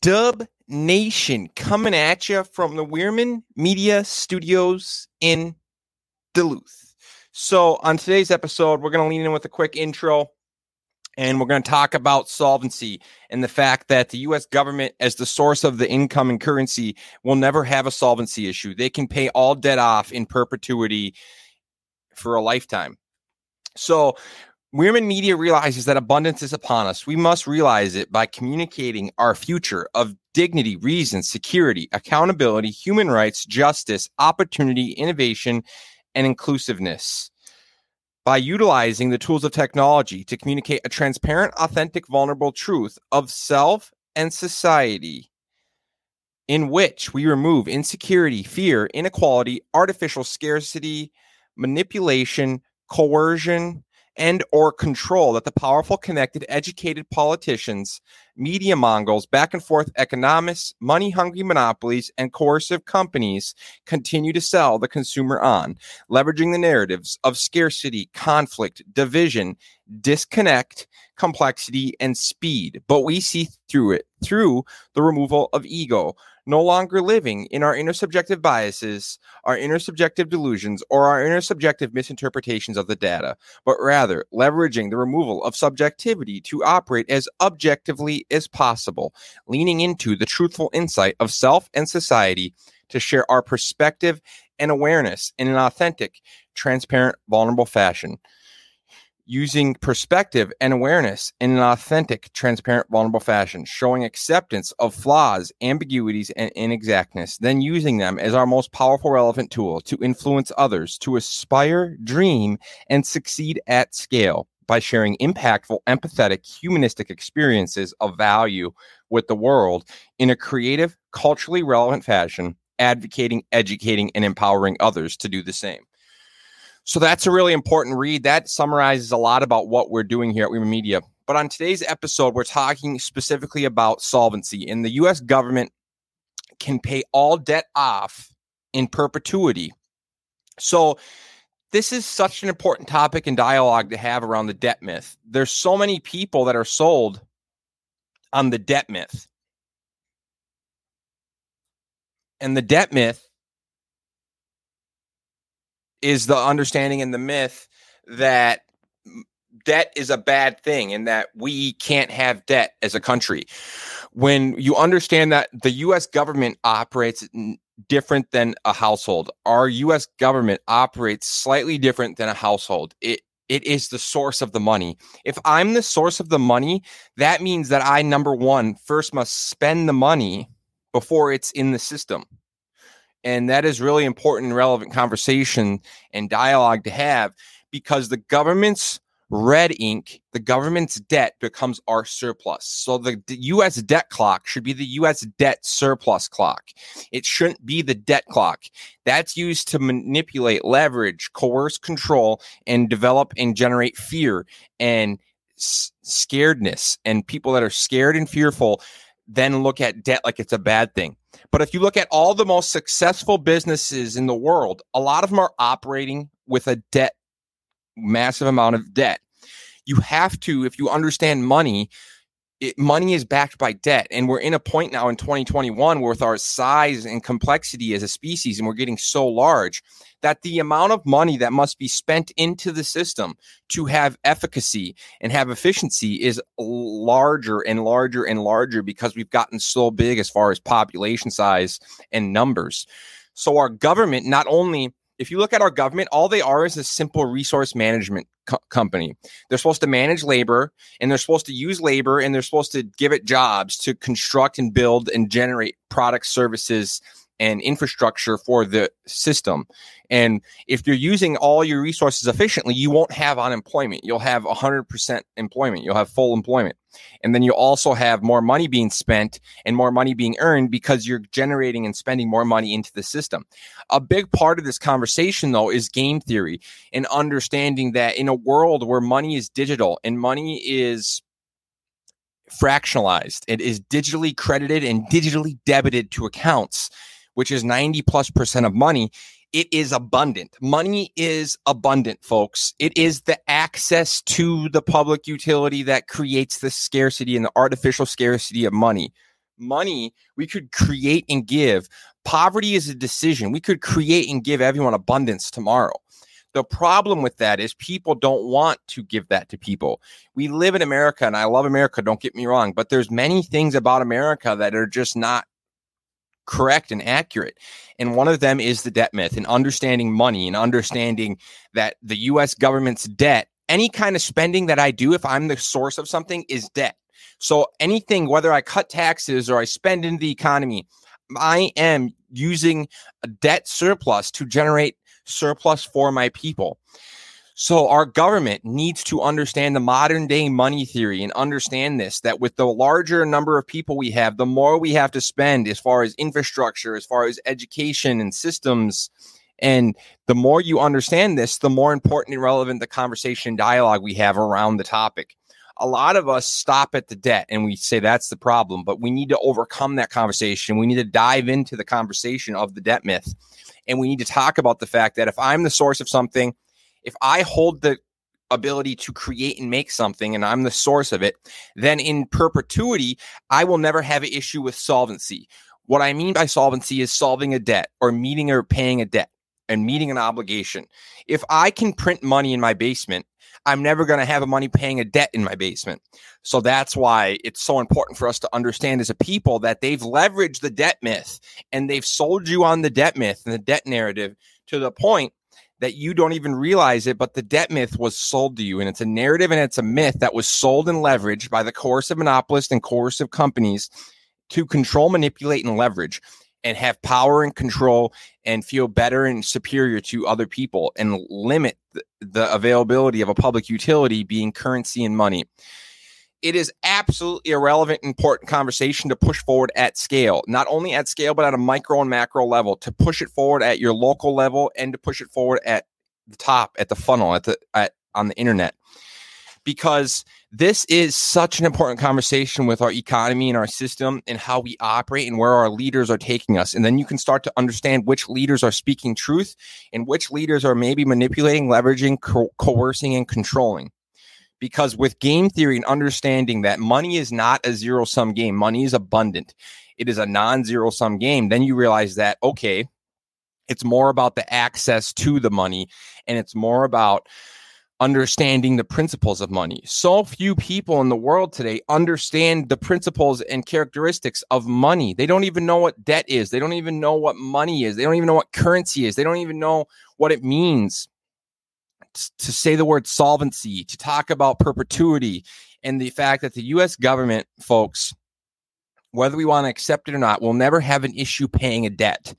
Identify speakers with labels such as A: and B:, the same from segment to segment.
A: Dub Nation coming at you from the Wierman Media Studios in Duluth. So, on today's episode, we're going to lean in with a quick intro and we're going to talk about solvency and the fact that the US government, as the source of the income and currency, will never have a solvency issue. They can pay all debt off in perpetuity for a lifetime. So, Wierman Media realizes that abundance is upon us. We must realize it by communicating our future of dignity, reason, security, accountability, human rights, justice, opportunity, innovation, and inclusiveness. By utilizing the tools of technology to communicate a transparent, authentic, vulnerable truth of self and society, in which we remove insecurity, fear, inequality, artificial scarcity, manipulation, coercion, and or control that the powerful connected educated politicians media mongols back and forth economists money hungry monopolies and coercive companies continue to sell the consumer on leveraging the narratives of scarcity conflict division disconnect complexity and speed. But we see through it through the removal of ego no longer living in our intersubjective biases, our intersubjective delusions, or our intersubjective misinterpretations of the data, but rather leveraging the removal of subjectivity to operate as objectively as possible, leaning into the truthful insight of self and society to share our perspective and awareness in an authentic, transparent, vulnerable fashion using perspective and awareness in an authentic, transparent, vulnerable fashion, showing acceptance of flaws, ambiguities, and inexactness, then using them as our most powerful, relevant tool to influence others to aspire, dream, and succeed at scale by sharing impactful, empathetic, humanistic experiences of value with the world in a creative, culturally relevant fashion, advocating, educating, and empowering others to do the same. So that's a really important read. That summarizes a lot about what we're doing here at Wierman Media. But on today's episode, we're talking specifically about solvency. And the US government can pay all debt off in perpetuity. So this is such an important topic and dialogue to have around the debt myth. There's so many people that are sold on the debt myth. And the debt myth is the understanding and the myth that debt is a bad thing and that we can't have debt as a country. When you understand that the US government operates different than a household, our US government operates slightly different than a household. It it is the source of the money. If I'm the source of the money, that means that I number 1 first must spend the money before it's in the system. And that is really important, and relevant conversation and dialogue to have because the government's red ink, the government's debt becomes our surplus. So the, US debt clock should be the US debt surplus clock. It shouldn't be the debt clock. That's used to manipulate, leverage, coerce, control, and develop and generate fear and s- scaredness. And people that are scared and fearful then look at debt like it's a bad thing. But if you look at all the most successful businesses in the world, a lot of them are operating with a debt, massive amount of debt. You have to, if you understand money, it, money is backed by debt. And we're in a point now in 2021 with our size and complexity as a species, and we're getting so large that the amount of money that must be spent into the system to have efficacy and have efficiency is larger and larger and larger because we've gotten so big as far as population size and numbers. So our government not only if you look at our government, all they are is a simple resource management co- company. They're supposed to manage labor and they're supposed to use labor and they're supposed to give it jobs to construct and build and generate products, services, and infrastructure for the system. And if you're using all your resources efficiently, you won't have unemployment. You'll have 100% employment. You'll have full employment. And then you also have more money being spent and more money being earned because you're generating and spending more money into the system. A big part of this conversation, though, is game theory and understanding that in a world where money is digital and money is fractionalized, it is digitally credited and digitally debited to accounts which is 90 plus percent of money, it is abundant. Money is abundant, folks. It is the access to the public utility that creates the scarcity and the artificial scarcity of money. Money we could create and give. Poverty is a decision. We could create and give everyone abundance tomorrow. The problem with that is people don't want to give that to people. We live in America and I love America, don't get me wrong, but there's many things about America that are just not correct and accurate. And one of them is the debt myth and understanding money and understanding that the US government's debt, any kind of spending that I do, if I'm the source of something, is debt. So anything, whether I cut taxes or I spend in the economy, I am using a debt surplus to generate surplus for my people. So our government needs to understand the modern day money theory and understand this that with the larger number of people we have, the more we have to spend as far as infrastructure, as far as education and systems. And the more you understand this, the more important and relevant the conversation dialogue we have around the topic. A lot of us stop at the debt and we say that's the problem, but we need to overcome that conversation. We need to dive into the conversation of the debt myth. And we need to talk about the fact that if I'm the source of something, if I hold the ability to create and make something and I'm the source of it, then in perpetuity, I will never have an issue with solvency. What I mean by solvency is solving a debt or meeting or paying a debt and meeting an obligation. If I can print money in my basement, I'm never going to have a money paying a debt in my basement. So that's why it's so important for us to understand as a people that they've leveraged the debt myth and they've sold you on the debt myth and the debt narrative to the point that you don't even realize it, but the debt myth was sold to you. And it's a narrative and it's a myth that was sold and leveraged by the coercive monopolist and coercive companies to control, manipulate, and leverage and have power and control and feel better and superior to other people and limit the availability of a public utility being currency and money it is absolutely irrelevant, important conversation to push forward at scale, not only at scale, but at a micro and macro level, to push it forward at your local level and to push it forward at the top, at the funnel, at the at on the internet. Because this is such an important conversation with our economy and our system and how we operate and where our leaders are taking us. And then you can start to understand which leaders are speaking truth and which leaders are maybe manipulating, leveraging, co- coercing, and controlling because with game theory and understanding that money is not a zero sum game, money is abundant, it is a non zero sum game, then you realize that, okay, it's more about the access to the money and it's more about understanding the principles of money. So few people in the world today understand the principles and characteristics of money. They don't even know what debt is. They don't even know what money is. They don't even know what currency is. They don't even know what it means to say the word solvency, to talk about perpetuity, and the fact that the US government, folks, whether we want to accept it or not, will never have an issue paying a debt.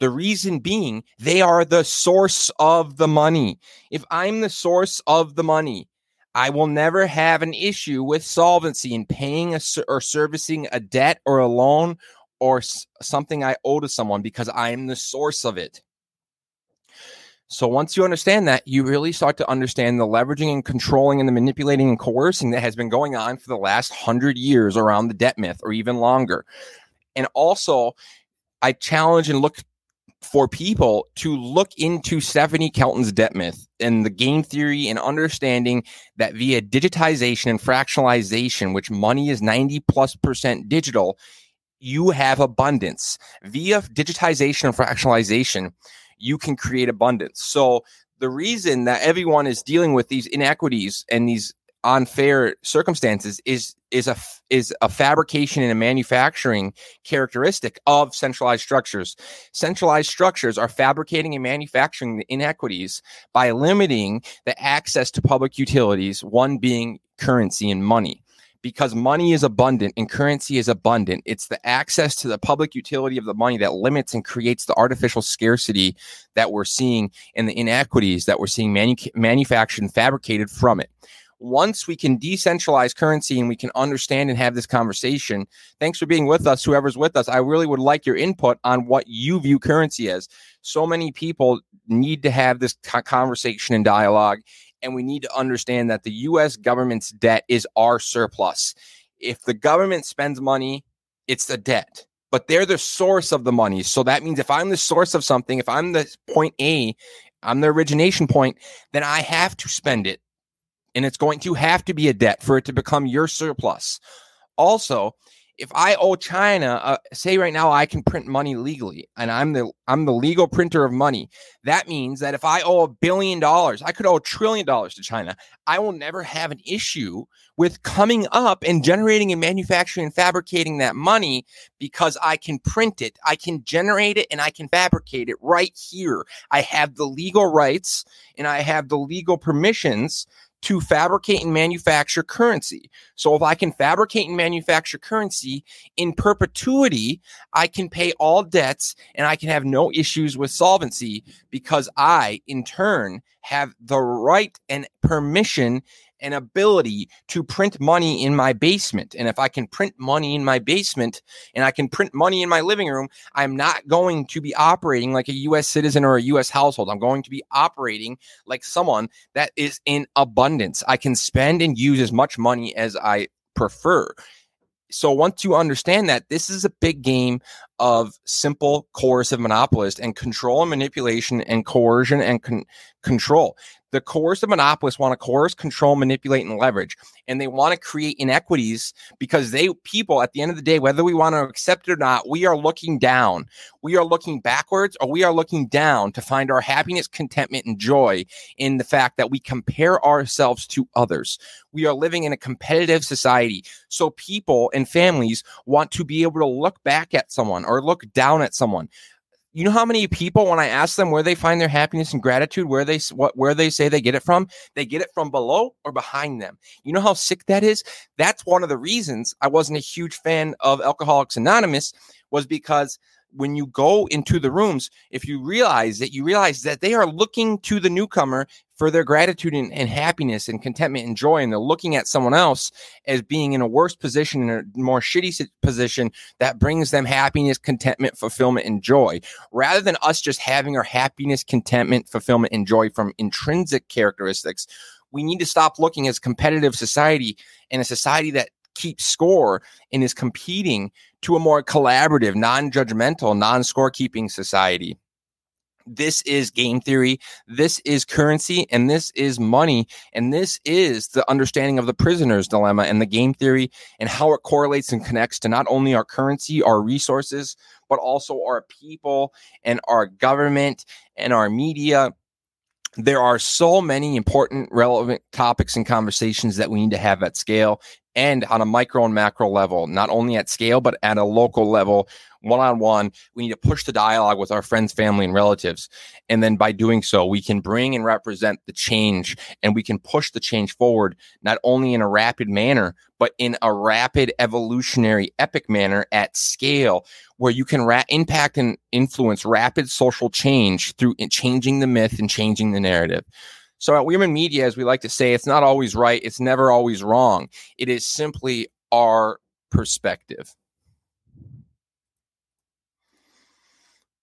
A: The reason being, they are the source of the money. If I'm the source of the money, I will never have an issue with solvency in paying a, or servicing a debt or a loan or something I owe to someone because I am the source of it. So once you understand that, you really start to understand the leveraging and controlling and the manipulating and coercing that has been going on for the last hundred years around the debt myth or even longer. And also, I challenge and look for people to look into Stephanie Kelton's debt myth and the game theory and understanding that via digitization and fractionalization, which money is 90 plus percent digital, you have abundance. Via digitization and fractionalization, you can create abundance. So the reason that everyone is dealing with these inequities and these unfair circumstances is is a is a fabrication and a manufacturing characteristic of centralized structures. Centralized structures are fabricating and manufacturing the inequities by limiting the access to public utilities, one being currency and money because money is abundant and currency is abundant. It's the access to the public utility of the money that limits and creates the artificial scarcity that we're seeing and the inequities that we're seeing manu- manufactured and fabricated from it. Once we can decentralize currency and we can understand and have this conversation, thanks for being with us, whoever's with us. I really would like your input on what you view currency as. So many people need to have this conversation and dialogue and we need to understand that the US government's debt is our surplus. If the government spends money, it's the debt. but they're the source of the money. So that means if I'm the source of something, if I'm the point A, I'm the origination point, then I have to spend it. And it's going to have to be a debt for it to become your surplus. Also, if I owe China, uh, say right now I can print money legally, and I'm the I'm the legal printer of money. That means that if I owe a billion dollars, I could owe a trillion dollars to China. I will never have an issue with coming up and generating and manufacturing and fabricating that money because I can print it, I can generate it, and I can fabricate it right here. I have the legal rights and I have the legal permissions to fabricate and manufacture currency. So if I can fabricate and manufacture currency in perpetuity, I can pay all debts and I can have no issues with solvency because I, in turn, have the right and permission an ability to print money in my basement. And if I can print money in my basement and I can print money in my living room, I'm not going to be operating like a US citizen or a US household. I'm going to be operating like someone that is in abundance. I can spend and use as much money as I prefer. So once you understand that this is a big game of simple coercive monopolist and control and manipulation and coercion and con- control the coercive monopolists want to coerce, control, manipulate, and leverage. And they want to create inequities because they, people, at the end of the day, whether we want to accept it or not, we are looking down. We are looking backwards or we are looking down to find our happiness, contentment, and joy in the fact that we compare ourselves to others. We are living in a competitive society. So people and families want to be able to look back at someone or look down at someone you know how many people when i ask them where they find their happiness and gratitude where they what where they say they get it from they get it from below or behind them. You know how sick that is? That's one of the reasons i wasn't a huge fan of alcoholics anonymous was because when you go into the rooms, if you realize that you realize that they are looking to the newcomer for their gratitude and, and, happiness and contentment and joy, and they're looking at someone else as being in a worse position, in a more shitty position that brings them happiness, contentment, fulfillment, and joy, rather than us just having our happiness, contentment, fulfillment, and joy from intrinsic characteristics. We need to stop looking as competitive society and a society that keeps score and is competing to a more collaborative, non judgmental, non scorekeeping society. This is game theory. This is currency and this is money. And this is the understanding of the prisoner's dilemma and the game theory and how it correlates and connects to not only our currency, our resources, but also our people and our government and our media there are so many important, relevant topics and conversations that we need to have at scale and on a micro and macro level, not only at scale, but at a local level, one on one. We need to push the dialogue with our friends, family, and relatives. And then by doing so, we can bring and represent the change and we can push the change forward, not only in a rapid manner, but in a rapid, evolutionary, epic manner at scale where you can ra- impact and influence rapid social change through changing the myth and changing the narrative. So at Wierman Media, as we like to say, it's not always right. It's never always wrong. It is simply our perspective.